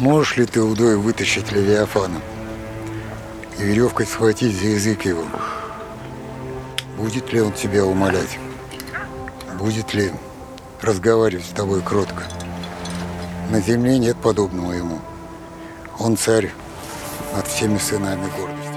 Можешь ли ты удой вытащить Левиафана и веревкой схватить за язык его? Будет ли он тебя умолять? Будет ли разговаривать с тобой кротко? На земле нет подобного ему. Он царь над всеми сынами гордости.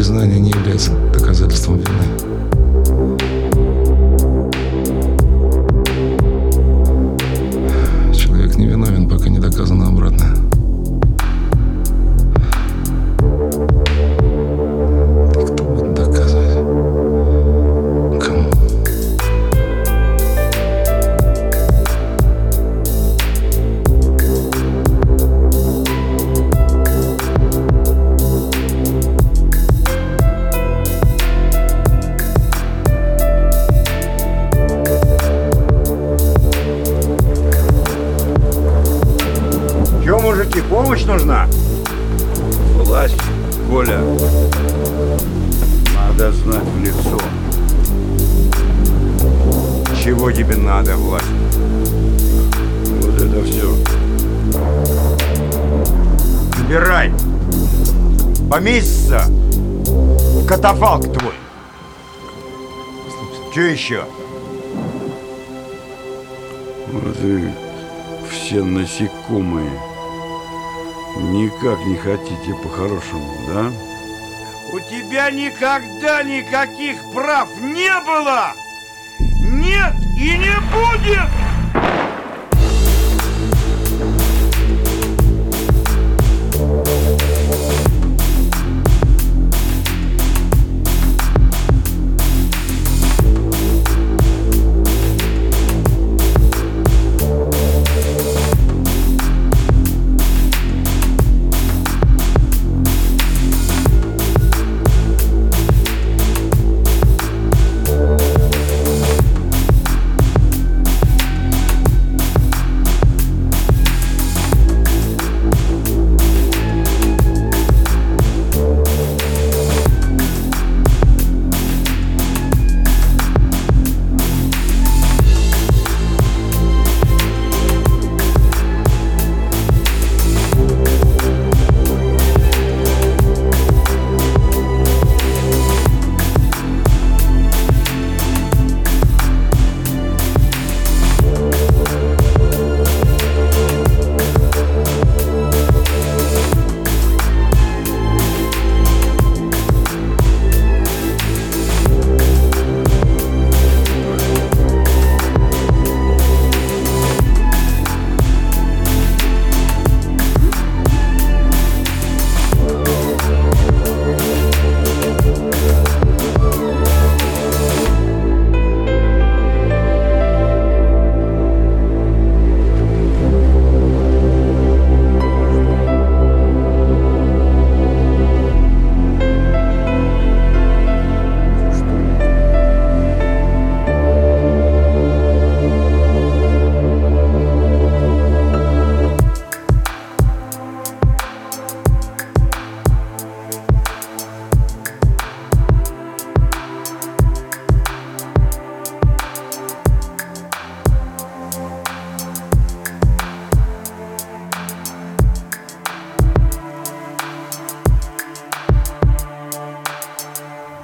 Признание не является доказательством вины. Человек не виновен, пока не доказано обратное. Помощь нужна? Власть, Коля, надо знать в лицо. Чего тебе надо, власть? Вот это все. Забирай. Поместится в катафалк твой. Че еще? Вот все насекомые. Никак не хотите по-хорошему, да? У тебя никогда никаких прав не было! Нет и не будет!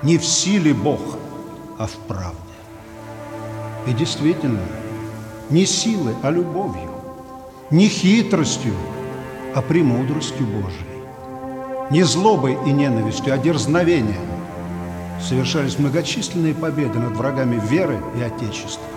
Не в силе Бог, а в правде. И действительно, не силой, а любовью, не хитростью, а премудростью Божией, не злобой и ненавистью, а дерзновением совершались многочисленные победы над врагами веры и Отечества.